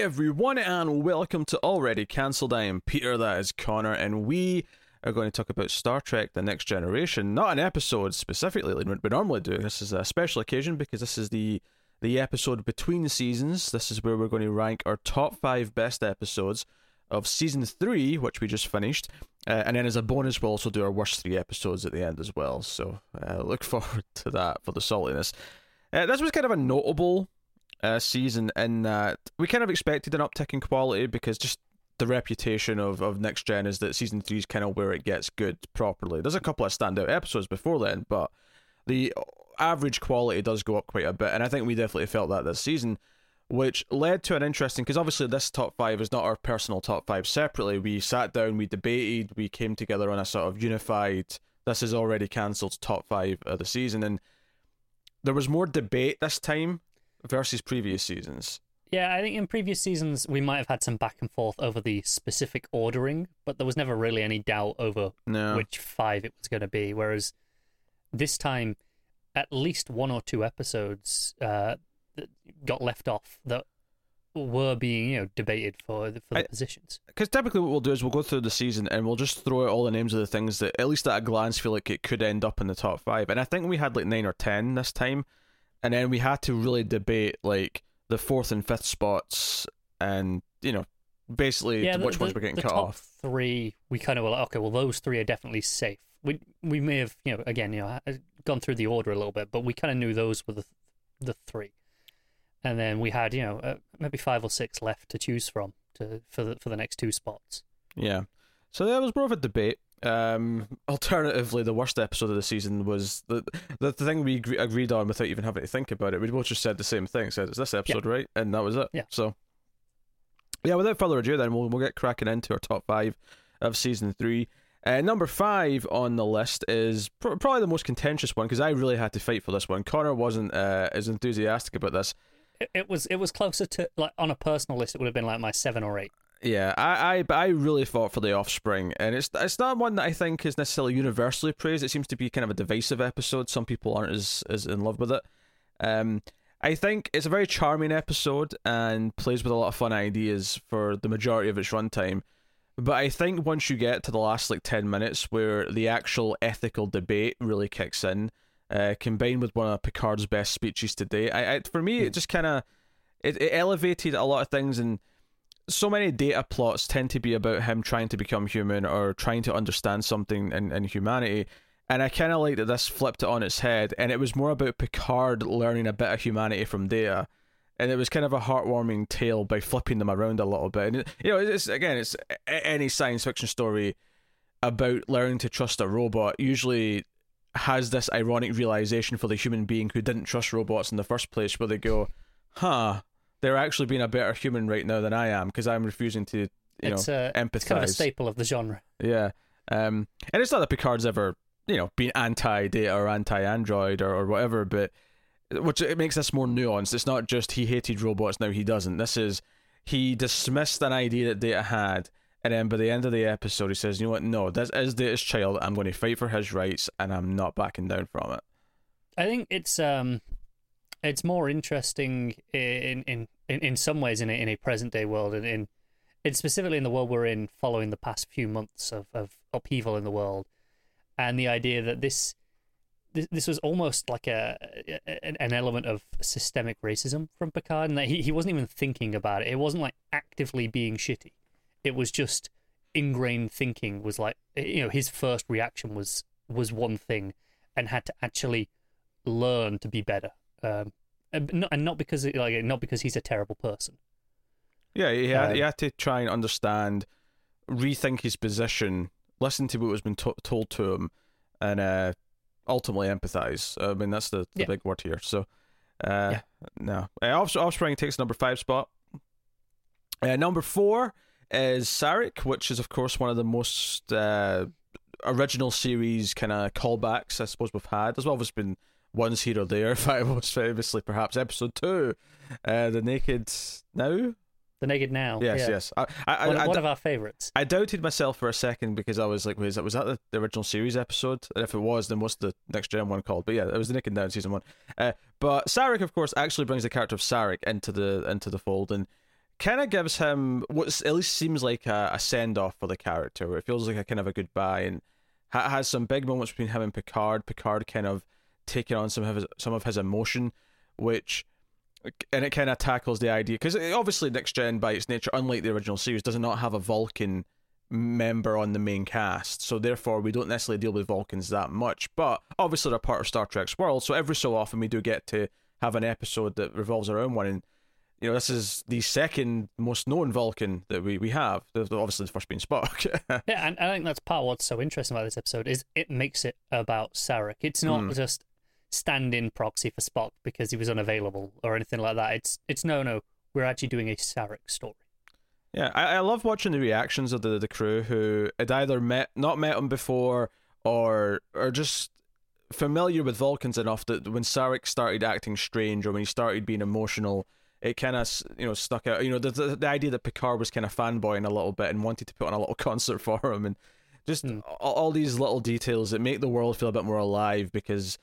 everyone, and welcome to Already Cancelled. I am Peter, that is Connor, and we are going to talk about Star Trek The Next Generation. Not an episode specifically like we normally do. This is a special occasion because this is the the episode between seasons. This is where we're going to rank our top five best episodes of season three, which we just finished. Uh, and then as a bonus, we'll also do our worst three episodes at the end as well. So uh, look forward to that for the saltiness. Uh, this was kind of a notable uh, season in that we kind of expected an uptick in quality because just the reputation of, of Next Gen is that season three is kind of where it gets good properly. There's a couple of standout episodes before then, but the average quality does go up quite a bit, and I think we definitely felt that this season, which led to an interesting because obviously this top five is not our personal top five separately. We sat down, we debated, we came together on a sort of unified. This is already cancelled top five of the season, and there was more debate this time versus previous seasons. Yeah, I think in previous seasons we might have had some back and forth over the specific ordering, but there was never really any doubt over No. which five it was going to be. Whereas this time, at least one or two episodes uh, got left off that were being you know debated for the, for the I- positions. Because typically what we'll do is we'll go through the season and we'll just throw out all the names of the things that at least at a glance feel like it could end up in the top five. And I think we had like nine or ten this time, and then we had to really debate like the fourth and fifth spots, and you know basically Yeah, the, which ones were getting the cut off. three. We kind of were like, okay, well those three are definitely safe. We we may have you know again you know gone through the order a little bit, but we kind of knew those were the the three. And then we had, you know, uh, maybe five or six left to choose from to for the for the next two spots. Yeah. So that was more of a debate. Um, alternatively, the worst episode of the season was the the, the thing we agree, agreed on without even having to think about it. We both just said the same thing. Said, it's this episode right?" And that was it. Yeah. So, yeah. Without further ado, then we'll we'll get cracking into our top five of season three. Uh, number five on the list is pr- probably the most contentious one because I really had to fight for this one. Connor wasn't uh, as enthusiastic about this. It, it was it was closer to like on a personal list, it would have been like my seven or eight. Yeah, I, I, but I really fought for the Offspring, and it's it's not one that I think is necessarily universally praised. It seems to be kind of a divisive episode. Some people aren't as as in love with it. Um, I think it's a very charming episode and plays with a lot of fun ideas for the majority of its runtime. But I think once you get to the last like ten minutes, where the actual ethical debate really kicks in, uh, combined with one of Picard's best speeches today, I, I for me it just kind of it, it elevated a lot of things and so many data plots tend to be about him trying to become human or trying to understand something in, in humanity. And I kind of like that this flipped it on its head, and it was more about Picard learning a bit of humanity from Data, and it was kind of a heartwarming tale by flipping them around a little bit. And you know, it's again, it's any science fiction story about learning to trust a robot usually has this ironic realization for the human being who didn't trust robots in the first place, where they go, "Huh, they're actually being a better human right now than I am because I'm refusing to, you it's know, uh, empathize." it's kind of a staple of the genre. Yeah. Um, and it's not that Picard's ever, you know, been anti data or anti android or, or whatever, but which it makes this more nuanced. It's not just he hated robots, now he doesn't. This is he dismissed an idea that data had, and then by the end of the episode, he says, you know what, no, this is data's child. I'm going to fight for his rights, and I'm not backing down from it. I think it's um, it's more interesting in in in, in some ways in a, in a present day world, and in it's specifically in the world we're in, following the past few months of, of upheaval in the world, and the idea that this this, this was almost like a an an element of systemic racism from Picard, and that he, he wasn't even thinking about it. It wasn't like actively being shitty. It was just ingrained thinking. Was like you know his first reaction was was one thing, and had to actually learn to be better. Um, and not, and not because it, like not because he's a terrible person. Yeah, he had, Um, he had to try and understand, rethink his position, listen to what was been to- told to him, and uh, ultimately empathize. I mean, that's the, the Yeah. big word here. So, uh, Yeah. no. Uh, Offs- Offspring takes number five spot. Uh, number four is Sarek, which is, of course, one of the most uh, original series kind of callbacks I suppose we've had. as There's always been ones here or there. If I was famously, perhaps episode two, uh, the Naked Now. The Naked Now. Yes, yeah. yes. I, I, One, I, one of our favorites. I doubted myself for a second because I was like, was that was that the, the original series episode? And if it was, then what's the next gen one called? But yeah, it was the Naked Now season one. Uh, but Sarek, of course, actually brings the character of Sarek into the into the fold and kind of gives him what at least seems like a, a send off for the character, where it feels like a kind of a goodbye, and ha- has some big moments between him and Picard. Picard kind of taking on some of his some of his emotion, which and it kind of tackles the idea because obviously next gen by its nature unlike the original series does not have a vulcan member on the main cast. So therefore we don't necessarily deal with vulcans that much. But obviously they're part of star trek's world so every so often we do get to have an episode that revolves around one. And you know this is the second most known vulcan that we, we have obviously the first being spock. Yeah and i think that's part of what's so interesting about this episode is it makes it about sarek. It's not mm. just stand-in proxy for Spock because he was unavailable or anything like that. It's it's no no. We're actually doing a Sarek story. Yeah, I, I love watching the reactions of the, the crew who had either met not met him before or or just familiar with Vulcans enough that when Sarek started acting strange or when he started being emotional, it kind of you know stuck out. You know the, the, the idea that Picard was kind of fanboying a little bit and wanted to put on a little concert for him and just mm. all, all, these little details that make the world feel a bit more alive because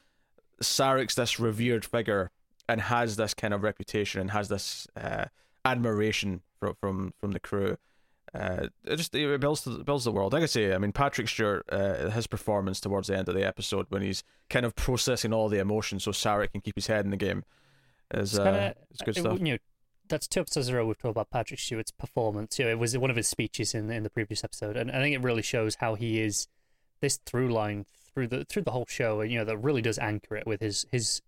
Sarek's this revered figure and has this kind of reputation and has this uh, admiration from from from the crew. Uh, it just it builds the, builds the world. Like I say, I mean Patrick Stewart, uh, his performance towards the end of the episode when he's kind of processing all the emotions so Sarek can keep his head in the game is it's, kinda, uh, it's good stuff. You know, that's two episodes in a row we've talked about Patrick Stewart's performance. You know, it was one of his speeches in in the previous episode, and I think it really shows how he is this through line through the through the whole show, and you know that really does anchor it with his his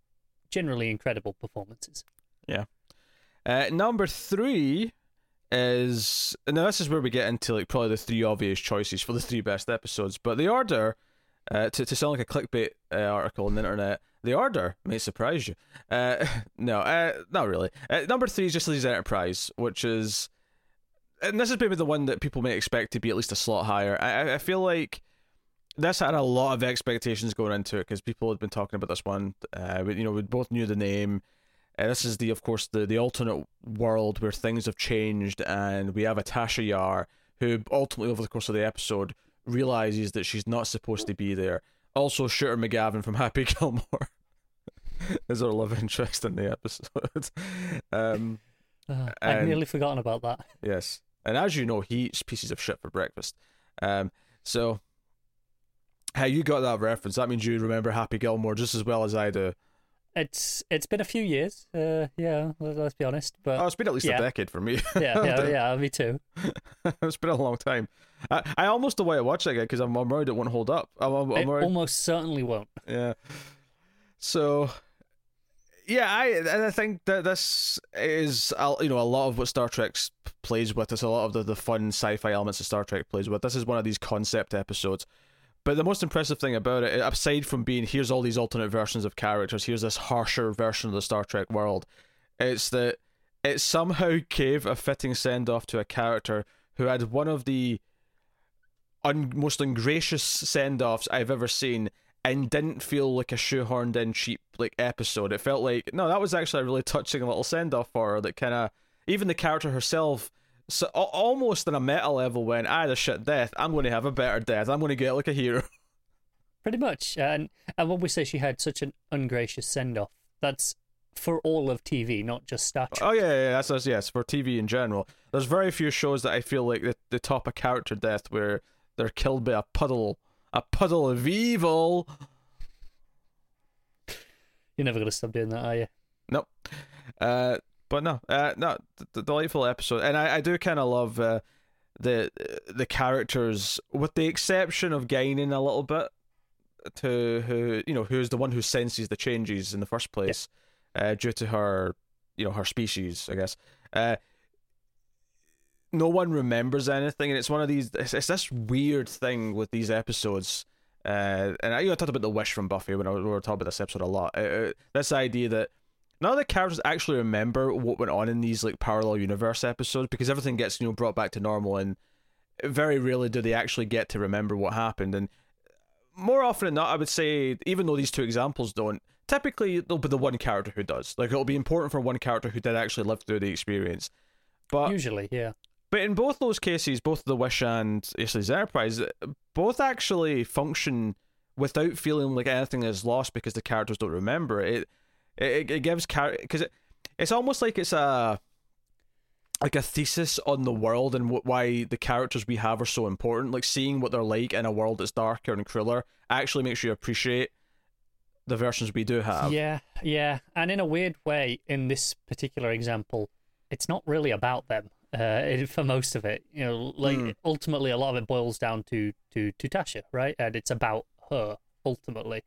generally incredible performances. Yeah. Uh, number three is now this is where we get into like probably the three obvious choices for the three best episodes, but the order. Uh, to, to sound like a clickbait uh, article on the internet, the order may surprise you. Uh, no, uh, not really. Uh, number three is Yesterday's Enterprise, which is, and this is maybe the one that people may expect to be at least a slot higher. I, I feel like this had a lot of expectations going into it because people had been talking about this one. Uh, you know, we both knew the name. Uh, this is the, of course, the the alternate world where things have changed, and we have a Tasha Yar who ultimately, over the course of the episode, realizes that she's not supposed to be there. Also, Shooter McGavin from Happy Gilmore is our love interest in the episode. um, uh, I'd nearly forgotten about that. Yes, and as you know, he eats pieces of shit for breakfast. Um, so Hey, you got that reference. That means you remember Happy Gilmore just as well as I do. It's it's been a few years. Uh, yeah, let's be honest. But oh, it's been at least yeah. a decade for me. yeah, yeah, yeah, me too. it's been a long time. I, I almost don't want to watch it again because I'm, I'm worried it won't hold up. I'm, I'm, it almost certainly won't. Yeah. So, yeah, I I think that this is you know a lot of what Star Trek plays with. It's a lot of the, the fun sci-fi elements that Star Trek plays with. This is one of these concept episodes but the most impressive thing about it, aside from being here's all these alternate versions of characters, here's this harsher version of the Star Trek world, it's that it somehow gave a fitting send off to a character who had one of the un- most ungracious send offs I've ever seen and didn't feel like a shoehorned in cheap like episode. It felt like no, that was actually a really touching little send off for her that kind of even the character herself so almost on a meta level, when I had a shit death, I'm going to have a better death. I'm going to get like a hero. Pretty much, and and when we say she had such an ungracious send off, that's for all of TV, not just Star Trek. Oh yeah, yeah, that's, that's yes for TV in general. There's very few shows that I feel like the the top a character death where they're killed by a puddle, a puddle of evil. You're never gonna stop doing that, are you? Nope. Uh, but no, uh, no, delightful episode, and I, I do kind of love uh, the the characters, with the exception of Guinan a little bit, to who you know who's the one who senses the changes in the first place, yeah. uh, due to her, you know, her species, I guess. Uh, no one remembers anything, and it's one of these. It's, it's this weird thing with these episodes. Uh, and I, you know, I talked about the wish from Buffy when I, we were talking about this episode a lot. Uh, uh this idea that none of the characters actually remember what went on in these like parallel universe episodes because everything gets you know brought back to normal and very rarely do they actually get to remember what happened. And more often than not i would say even though these two examples don't typically there'll be the one character who does. Like it'll be important for one character who did actually live through the experience. But usually yeah. but in both those cases both the wish and Yesterday's enterprise both actually function without feeling like anything is lost because the characters don't remember it it, it gives character because it, it's almost like it's a like a thesis on the world and wh- why the characters we have are so important. Like seeing what they're like in a world that's darker and crueler actually makes you appreciate the versions we do have. Yeah, yeah, and in a weird way, in this particular example, it's not really about them. Uh, for most of it, you know, like Mm. ultimately, a lot of it boils down to to to Tasha, right? And it's about her ultimately.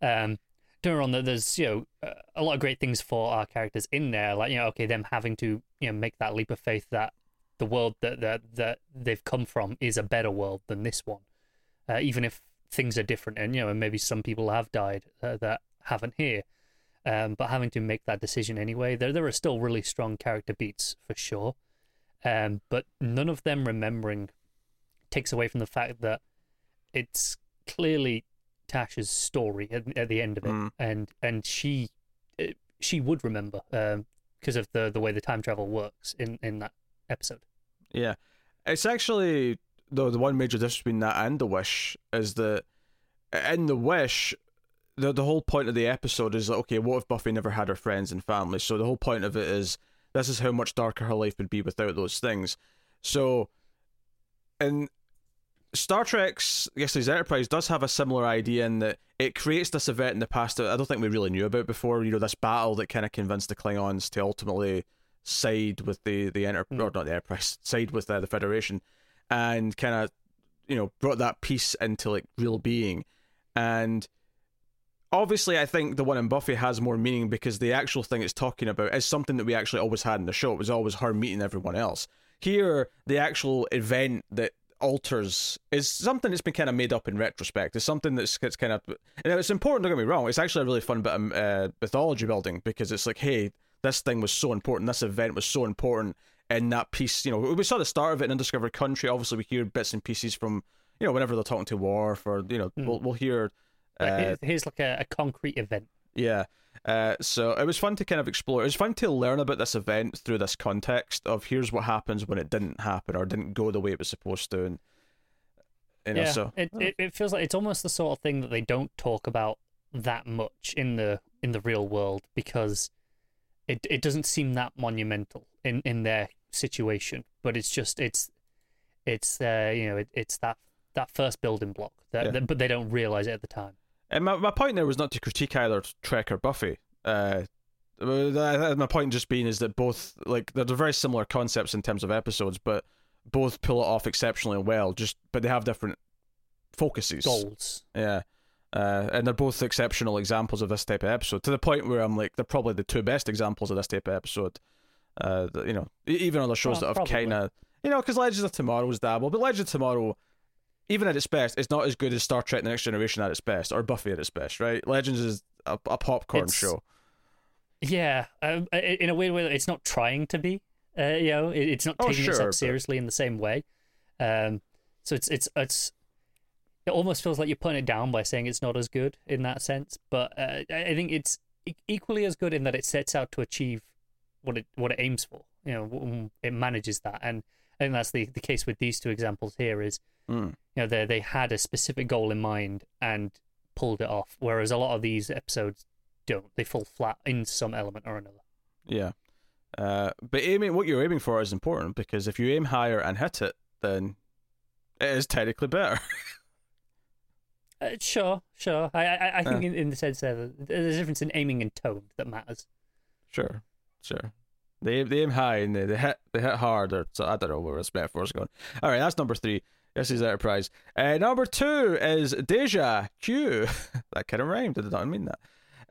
Um, don't that there's you know a lot of great things for our characters in there, like you know, okay, them having to you know make that leap of faith that the world that that that they've come from is a better world than this one, uh, even if things are different, and you know, and maybe some people have died uh, that haven't here. Um, but having to make that decision anyway, there there are still really strong character beats for sure. Um, but none of them remembering takes away from the fact that it's clearly Tasha's story at, at the end of it, Mm. and and she uh, she would remember because of the the way the time travel works in in that episode. Yeah, it's actually though the one major difference between that and the wish is that in the wish, the the whole point of the episode is like, okay, what if Buffy never had her friends and family? So the whole point of it is this is how much darker her life would be without those things. So, in Star Trek's Yesterday's Enterprise does have a similar idea in that it creates this event in the past that I don't think we really knew about before. You know, this battle that kind of convinced the Klingons to ultimately side with the the enter Mm. or not the Enterprise, side with uh, the Federation, and kind of you know brought that peace into like real being, and obviously I think the one in Buffy has more meaning because the actual thing it's talking about is something that we actually always had in the show. It was always her meeting everyone else. Here, the actual event that alters is something that's been kind of made up in retrospect. It's something that's, that's kind of and it's important. Don't get me wrong. It's actually a really fun bit of uh, mythology building because it's like, hey, this thing was so important. This event was so important in that piece. You know, we saw the start of it in Undiscovered Country. Obviously, we hear bits and pieces from you know whenever they're talking to Worf or you know Mm. we'll we'll hear. Uh, here's- here's like a, a concrete event. Yeah. Uh, so it was fun to kind of explore. It was fun to learn about this event through this context of here's what happens when it didn't happen or didn't go the way it was supposed to, and you know, yeah, so it, it it feels like it's almost the sort of thing that they don't talk about that much in the in the real world because it it doesn't seem that monumental in in their situation, but it's just it's it's uh you know it, it's that that first building block that, Yeah. that- but they don't realize it at the time. And my, my point there was not to critique either Trek or Buffy. Uh, my point just being is that both like they're very similar concepts in terms of episodes, but both pull it off exceptionally well. Just but they have different focuses. Goals. Yeah. Uh, and they're both exceptional examples of this type of episode to the point where I'm like they're probably the two best examples of this type of episode. Uh, you know, even on the shows Oh, that have kind of you know because Legends of Tomorrow Tomorrow's dabble, but Legends of Tomorrow, even at its best, it's not as good as Star Trek: The Next Generation at its best or Buffy at its best, right? Legends is a, a popcorn It's- show. Yeah, um, in a weird way, it's not trying to be. Uh, you know, it, it's not Oh, taking sure, itself but- seriously in the same way. Um, so it's it's it's it almost feels like you're putting it down by saying it's not as good in that sense. But uh, I think it's equally as good in that it sets out to achieve what it what it aims for. You know, it manages that, and I think that's the the case with these two examples here. Is Mm. you know they they had a specific goal in mind and pulled it off, whereas a lot of these episodes don't. They fall flat in some element or another. Yeah. Uh, but aiming what you're aiming for is important because if you aim higher and hit it, then it is technically better. Uh, sure, sure. I I, I think Yeah. in, in the sense that there's a difference in aiming and tone that matters. Sure, sure. They they aim high and they, they hit they hit hard. Or, so I don't know where this metaphor's going. All right, that's number three. This is Enterprise. Uh, number two is Deja Q. that kind of rhymed. I did not mean that.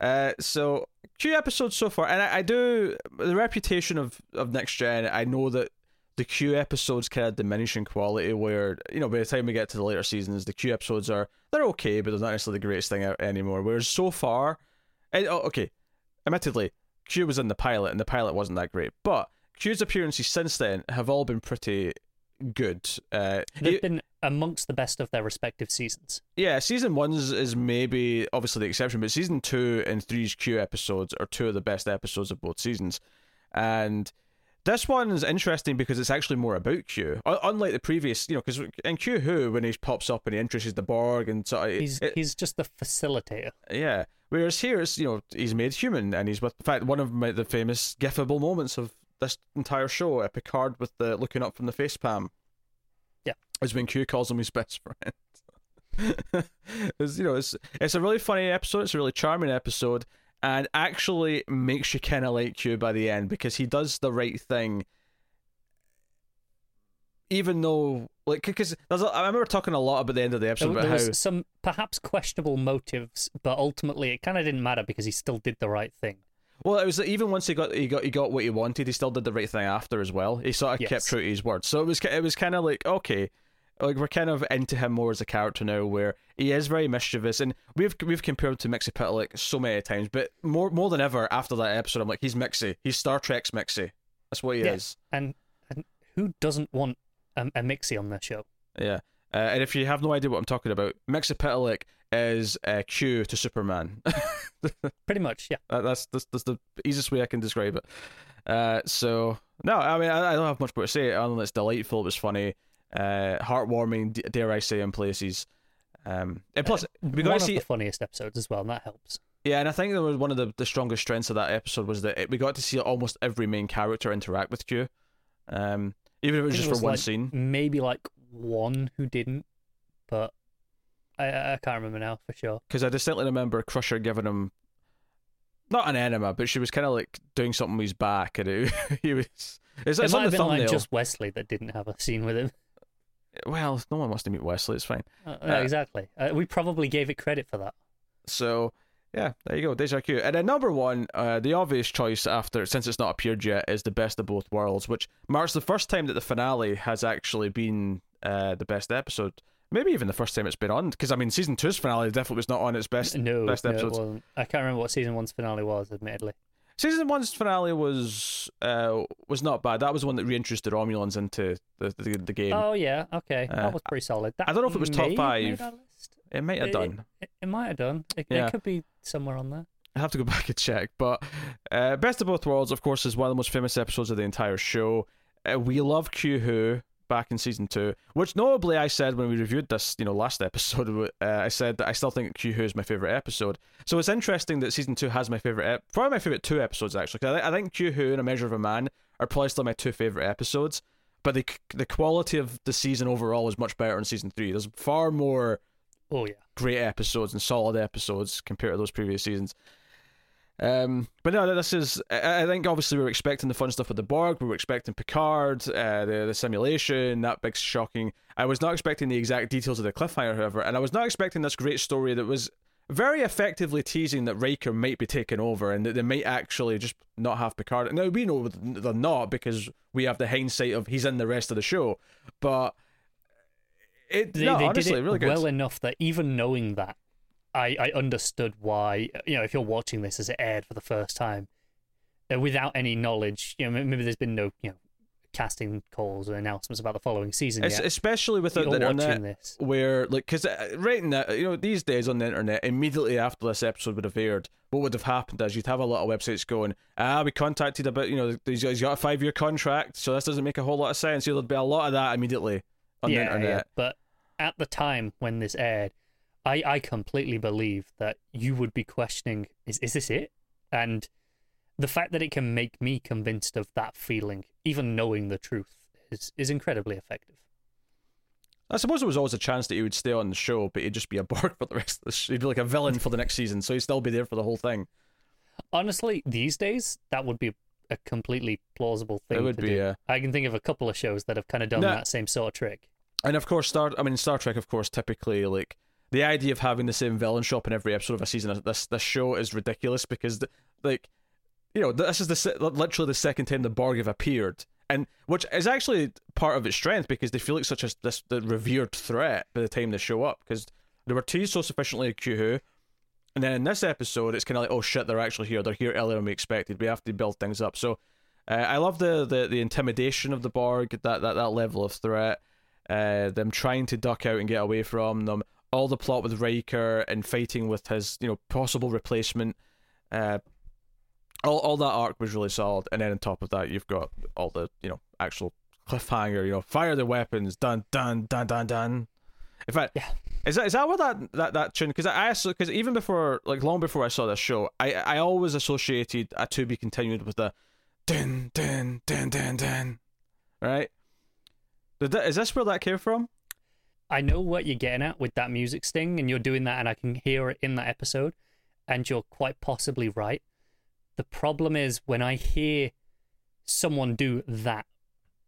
Uh, so Q episodes so far, and I, I do the reputation of of next gen. I know that the Q episodes kind of diminish in quality. Where you know by the time we get to the later seasons, the Q episodes are they're okay, but they're not necessarily the greatest thing out anymore. Whereas so far, and, oh, okay, admittedly, Q was in the pilot, and the pilot wasn't that great. But Q's appearances since then have all been pretty good. Uh, They've you- been amongst the best of their respective seasons. yeah, season one is, is maybe obviously the exception, but season two and three's Q episodes are two of the best episodes of both seasons. And this one is interesting because it's actually more about Q, unlike the previous. You know, because in Q Who, when he pops up and he introduces the Borg and so He's it- he's just the facilitator. yeah. Whereas here, it's you know he's made human, and he's with in fact one of my, the famous gifable moments of this entire show. Uh, Picard with the looking up from the face palm. Yeah, is when Q calls him his best friend. it's you know it's it's a really funny episode. It's a really charming episode, and actually makes you kind of like Q by the end because he does the right thing. Even though, like, because there's, a, I remember talking a lot about the end of the episode there, about there how some perhaps questionable motives, but ultimately it kind of didn't matter because he still did the right thing. Well, it was even once he got he got he got what he wanted, he still did the right thing after as well. He sort of Yes. kept true to his word. So it was it was kind of like okay, like we're kind of into him more as a character now, where he is very mischievous, and we've we've compared him to Mxyzptlk so many times, but more more than ever after that episode, I'm like he's Mixie, he's Star Trek's Mixie. That's what he Yeah. is. And and who doesn't want a, a Mixie on their show? Yeah. Uh, and if you have no idea what I'm talking about, Mxyzptlk is uh, Q to Superman. Pretty much, yeah. That, that's, that's that's the easiest way I can describe it. Uh, so no, I mean I, I don't have much more to say other than it's delightful. It was funny, uh, heartwarming. Dare I say in places. Um, and plus we got to see of the funniest episodes as well, and that helps. yeah, and I think that was one of the, the strongest strengths of that episode was that it, we got to see almost every main character interact with Q. Um, even if it was just think for one like, scene. Maybe like one who didn't, but I I can't remember now for sure. because I distinctly remember Crusher giving him not an enema, but she was kind of like doing something with his back, and it, he was. It's, it it's might have been thumbnail. like just Wesley that didn't have a scene with him. Well, no one wants to meet Wesley. It's fine. Uh, yeah, Uh, exactly. Uh, we probably gave it credit for that. So yeah, there you go. Deja Q. And then number one, uh, the obvious choice after since it's not appeared yet is the best of both worlds, which marks the first time that the finale has actually been uh, the best episode. Maybe even the first time it's been on, because I mean, season two's finale definitely was not on its best No, best no, it wasn't. I can't remember what season one's finale was, admittedly. Season one's finale was uh, was not bad. That was the one that reintroduced the Romulans into the the, the game. Oh yeah, okay, Uh, that was pretty solid. That I don't know if it was top five. made our list. it might have it- done. It, it might have done. It, Yeah. it could be somewhere on there. I have to go back and check. But uh, Best of Both Worlds, of course, is one of the most famous episodes of the entire show. Uh, we love Q Who back in season two, which notably I said when we reviewed this, you know, last episode, uh, I said that I still think Q Who is my favorite episode. So it's interesting that season two has my favorite, ep- probably my favorite two episodes actually. 'cause I, thi- I think Q Who and A Measure of a Man are probably still my two favorite episodes. But the the quality of the season overall is much better in season three. There's far more Oh yeah. great episodes and solid episodes compared to those previous seasons. Um, but no, this is. I I think obviously we were expecting the fun stuff with the Borg. We were expecting Picard, uh, the the simulation, that big shocking. I was not expecting the exact details of the cliffhanger, however, and I was not expecting this great story that was very effectively teasing that Riker might be taken over and that they might actually just not have Picard. Now we know they're not because we have the hindsight of he's in the rest of the show, but it They, no, they honestly did it really good. well enough that even knowing that, I, I understood why. You know, if you're watching this as it aired for the first time, uh, without any knowledge, you know, maybe there's been no you know casting calls or announcements about the following season yet. especially without You're the watching internet. this. where like because right now you know these days on the internet immediately after this episode would have aired what would have happened is you'd have a lot of websites going ah we contacted about you know he's got a five year contract so this doesn't make a whole lot of sense so there'd be a lot of that immediately on the internet yeah. But at the time when this aired, I, I completely believe that you would be questioning is is this it? And the fact that it can make me convinced of that feeling, even knowing the truth, is is incredibly effective. I suppose there was always a chance that he would stay on the show but he'd just be a Borg for the rest of the show he'd be like a villain for the next season so he'd still be there for the whole thing Honestly, these days that would be a completely plausible thing. It would to be, do. yeah. I can think of a couple of shows that have kind of done No. that same sort of trick. And of course, Star. I mean, Star Trek. Of course, typically like the idea of having the same villain show up in every episode of a season. of This this show is ridiculous because the, like, you know, this is the literally the second time the Borg have appeared, and which is actually part of its strength because they feel like such a this the revered threat by the time they show up because they were teased so sufficiently Q Who. And then in this episode, it's kind of like, oh shit, they're actually here. They're here earlier than we expected. We have to build things up. So, uh, I love the, the the intimidation of the Borg, that that that level of threat uh, them trying to duck out and get away from them, all the plot with Riker and fighting with his, you know, possible replacement. Uh, all all that arc was really solid, and then on top of that, you've got all the, you know, actual cliffhanger. You know, fire the weapons, dun dun dun dun dun. In fact, Yeah. is that is that what that that that tune? Because I because even before, like long before I saw this show, I I always associated a to be continued with the dun dun dun dun dun. Right? Did that, is this where that came from? I know what you're getting at with that music sting, and you're doing that, and I can hear it in that episode, and you're quite possibly right. The problem is when I hear someone do that,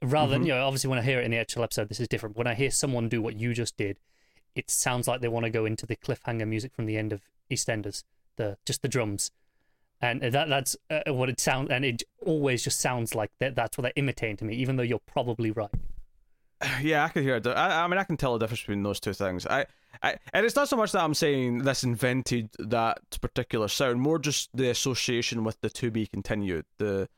rather than, Mhm. you know, obviously when I hear it in the actual episode, this is different. When I hear someone do what you just did, it sounds like they want to go into the cliffhanger music from the end of EastEnders, the just the drums. And that that's uh, what it sounds, and it always just sounds like that. That's what they're imitating to me, even though you're probably right. Yeah, I can hear it. I, I mean, I can tell the difference between those two things. I, I, and it's not so much that I'm saying this invented that particular sound, more just the association with the to be continued. The,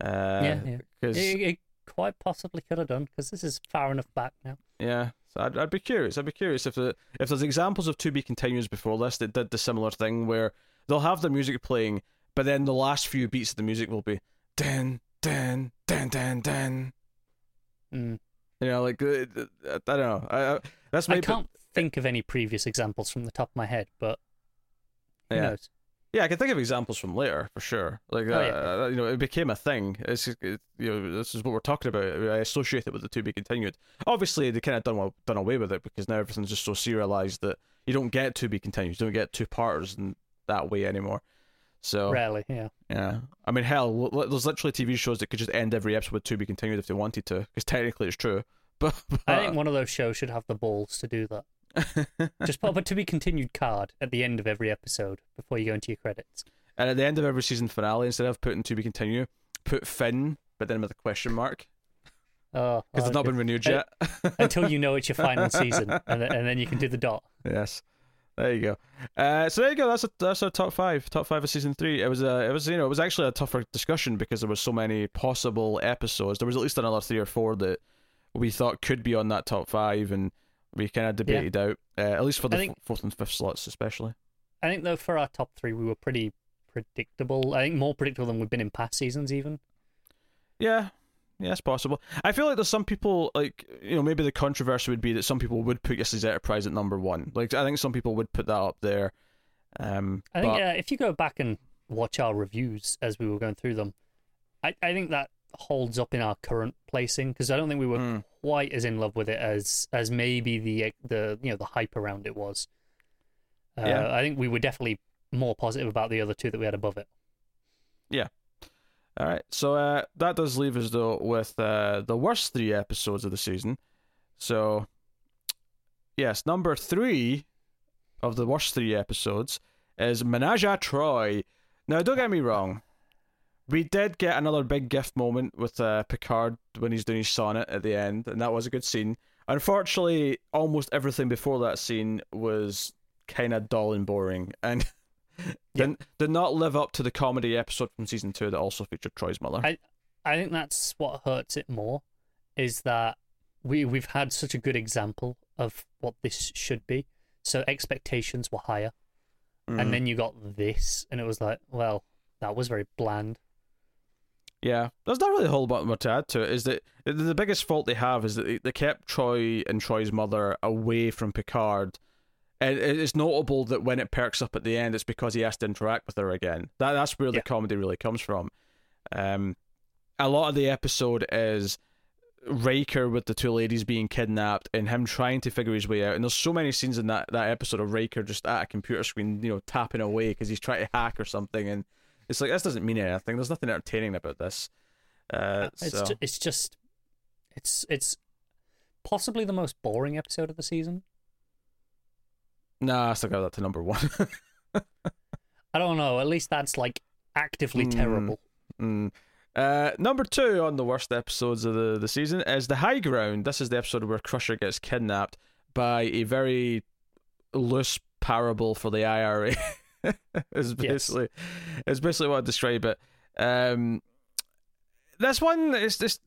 uh, yeah, yeah. It, it quite possibly could have done because this is far enough back now. yeah, so I'd, I'd be curious. I'd be curious if the if there's examples of to be continues before this that did the similar thing where they'll have the music playing, but then the last few beats of the music will be dan dan dan dan dan. Mm. You know, like uh, I don't know. I, I, that's I can't think of any previous examples from the top of my head, but who Yeah. knows? Yeah, I can think of examples from later for sure. Like, Oh, uh, yeah. you know, it became a thing. It's it, you know, this is what we're talking about. I associate it with the to be continued. Obviously, they kind of done wa- done away with it because now everything's just so serialized that you don't get to be continued. You don't get two parters in that way anymore. So Rarely, yeah. yeah, I mean, hell, there's literally TV shows that could just end every episode with to be continued if they wanted to, because technically it's true. But, I think one of those shows should have the balls to do that. Just put a to be continued card at the end of every episode before you go into your credits. and at the end of every season finale, instead of putting to be continued, put fin, but then with a question mark Oh, oh because they've not been renewed yet. until you know it's your final season, and then, and then you can do the dot. Yes. There you go. Uh, so there you go. That's a, that's our top five. Top five of season three. It was a it was you know it was actually a tougher discussion because there was so many possible episodes. There was at least another three or four that we thought could be on that top five, and we kind of debated out. Uh, at least for the think- f- fourth and fifth slots, especially. I think though for our top three, we were pretty predictable. I think more predictable than we've been in past seasons, even. Yeah. Yeah, it's possible. I feel like there's some people like you know maybe the controversy would be that some people would put Yesterday's Enterprise at number one. Like I think some people would put that up there. Um, I think but- uh, if you go back and watch our reviews as we were going through them, I, I think that holds up in our current placing because I don't think we were Mm. quite as in love with it as as maybe the the you know the hype around it was. Uh, Yeah. I think we were definitely more positive about the other two that we had above it. All right, so uh, that does leave us though with uh, the worst three episodes of the season. So, yes, number three of the worst three episodes is Ménage à Troi. Now, don't get me wrong, we did get another big gift moment with uh, Picard when he's doing his sonnet at the end, and that was a good scene. Unfortunately, almost everything before that scene was kind of dull and boring, and did, did not live up to the comedy episode from season two that also featured Troi's mother. I- I think that's what hurts it more, is that we we've had such a good example of what this should be, so expectations were higher. Mhm. and then you got this, and it was like, well, that was very bland. Yeah, there's not really a whole lot more to add to it. Is that the- biggest fault they have is that they kept Troi and Troi's mother away from Picard, and it's notable that when it perks up at the end, it's because he has to interact with her again. That that's where the comedy really comes from. Um, a lot of the episode is Riker with the two ladies being kidnapped and him trying to figure his way out. And there's so many scenes in that, that episode of Riker just at a computer screen, you know, tapping away because he's trying to hack or something. And it's like, this doesn't mean anything. There's nothing entertaining about this. Uh, It's so, ju- it's just it's it's possibly the most boring episode of the season. Nah, I still got that to number one. I don't know. At least that's like actively Hmm. terrible. Mm. Uh, number two on the worst episodes of the, the season is The High Ground. This is the episode where Crusher gets kidnapped by a very loose parable for the IRA. is basically is basically what I describe it. Um, this one is just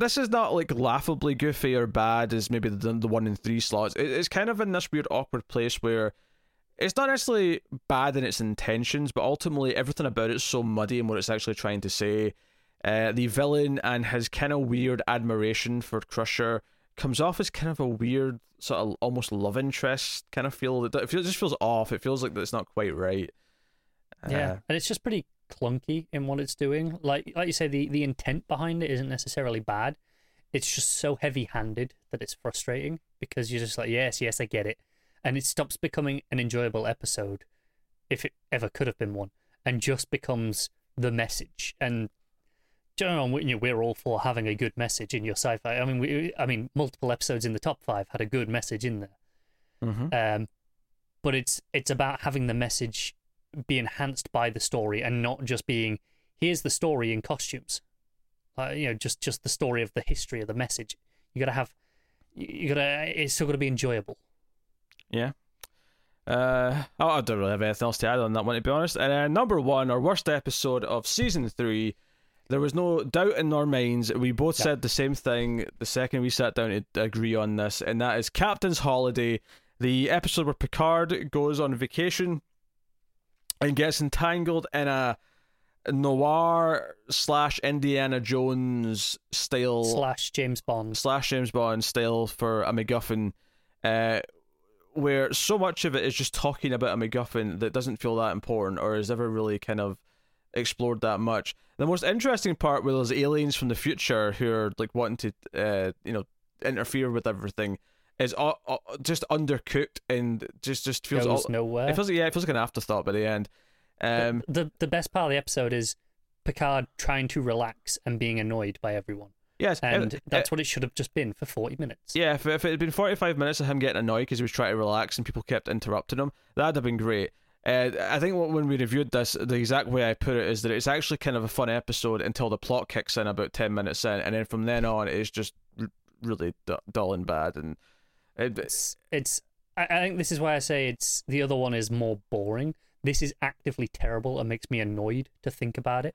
this is not like laughably goofy or bad as maybe the the one in three slots. It, it's kind of in this weird awkward place where it's not necessarily bad in its intentions, but ultimately everything about it's so muddy in what it's actually trying to say. Uh, the villain and his kind of weird admiration for Crusher comes off as kind of a weird sort of almost love interest kind of feel. It, feels, it just feels off. It feels like that it's not quite right. yeah, Uh, and it's just pretty clunky in what it's doing. Like like you say, the the intent behind it isn't necessarily bad. It's just so heavy handed that it's frustrating because you're just like, yes, yes, I get it, and it stops becoming an enjoyable episode, if it ever could have been one, and just becomes the message. And John, you know, we're all for having a good message in your sci-fi. I mean, we, I mean, multiple episodes in the top five had a good message in there. Mm-hmm. Um, but it's it's about having the message be enhanced by the story and not just being here's the story in costumes. Uh, you know, just just the story of the history of the message. You gotta have, you gotta. It's still gotta be enjoyable. Yeah. Uh, I don't really have anything else to add on that one, to be honest. And uh, number one, our worst episode of season three. There was no doubt in our minds. We both Yeah. said the same thing the second we sat down to agree on this, and that is Captain's Holiday, the episode where Picard goes on vacation and gets entangled in a noir slash Indiana Jones style Slash James Bond. slash James Bond style for a MacGuffin, uh, where so much of it is just talking about a MacGuffin that doesn't feel that important or is ever really kind of explored that much. The most interesting part were those aliens from the future who are like wanting to, uh, you know, interfere with everything. Is uh, uh, just undercooked and just just feels Goes all, nowhere. it feels like yeah it feels like an afterthought by the end. Um, the the best part of the episode is Picard trying to relax and being annoyed by everyone, yes, and it- that's what it should have just been for forty minutes. Yeah, if, if it had been 45 minutes of him getting annoyed because he was trying to relax and people kept interrupting him, that'd have been great. Uh, I think when we reviewed this, the exact way I put it is that it's actually kind of a fun episode until the plot kicks in about 10 minutes in, and then from then on, it's just r- really du- dull and bad. And it, It's it's. I, I think this is why I say it's the other one is more boring. This is actively terrible and makes me annoyed to think about it.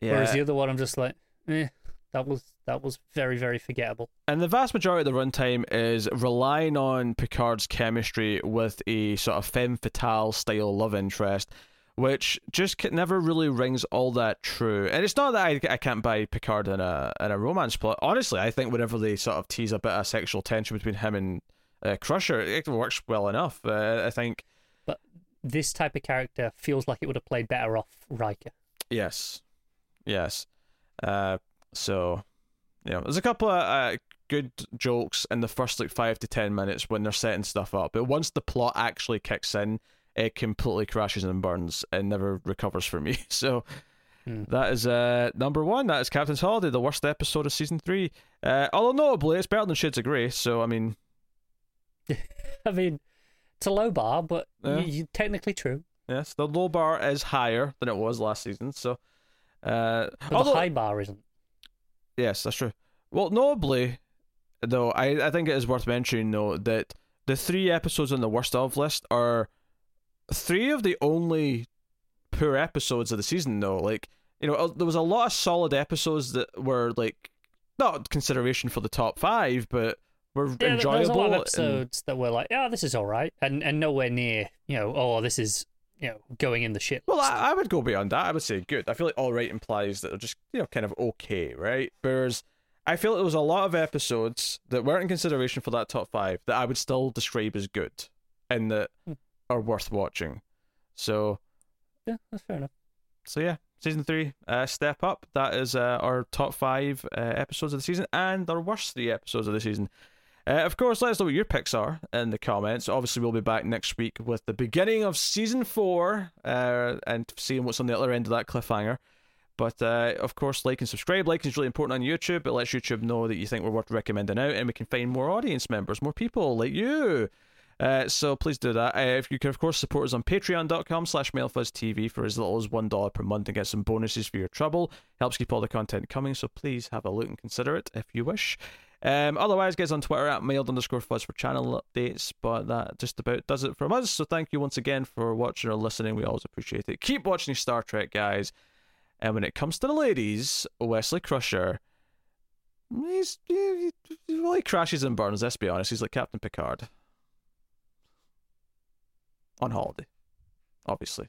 yeah. Whereas the other one, I'm just like, eh, that was that was very very forgettable. And the vast majority of the runtime is relying on Picard's chemistry with a sort of femme fatale style love interest, which just never really rings all that true. And it's not that I, I can't buy Picard in a in a romance plot. Honestly, I think whenever they sort of tease a bit of sexual tension between him and uh, Crusher, it works well enough. Uh, I think But This type of character feels like it would have played better off Riker. Yes, yes. Uh, so, you know, there's a couple of uh, good jokes in the first like five to ten minutes when they're setting stuff up, but once the plot actually kicks in, it completely crashes and burns and never recovers for me. So. Hmm. That is uh, number one. That is Captain's Holiday, the worst episode of season three. Uh, although notably, it's better than Shades of Grey. So I mean, I mean, it's a low bar, but Yeah. y y- technically true. yes, the low bar is higher than it was last season. So, uh, But although- the high bar isn't. Yes, that's true. Well, notably, though, I, I think it is worth mentioning, though, that the three episodes on the worst of list are three of the only poor episodes of the season, though. Like, you know, there was a lot of solid episodes that were, like, not consideration for the top five, but were Yeah, enjoyable. there's a lot of and- episodes that were like, "Yeah, this is all right," and and nowhere near, you know, oh, this is you know going in the shit. Well. I, I would go beyond that. I would say good. I feel like all right implies that they're just you know kind of okay, right? Whereas I feel there was a lot of episodes that weren't in consideration for that top five that I would still describe as good and that Hmm. Are worth watching. So yeah, that's fair enough. so yeah, season three, uh, step up. That is uh, our top five uh, episodes of the season and our worst three episodes of the season. Uh, of course, let us know what your picks are in the comments. Obviously, we'll be back next week with the beginning of season four uh, and seeing what's on the other end of that cliffhanger. But uh, of course, like and subscribe. Liking is really important on YouTube. It lets YouTube know that you think we're worth recommending out, and we can find more audience members, more people like you. Uh, so please do that. Uh, if you can, of course, support us on patreon.com slash mailfuzztv for as little as $1 per month and get some bonuses for your trouble. Helps keep all the content coming, so please have a look and consider it if you wish. Um, otherwise, guys, on Twitter at mailed underscore fuzz for channel updates. But that just about does it from us. So thank you once again for watching or listening. We always appreciate it. Keep watching Star Trek, guys. And when it comes to the ladies, Wesley Crusher, he's he, he, he crashes and burns. Let's be honest. He's like Captain Picard on holiday, obviously.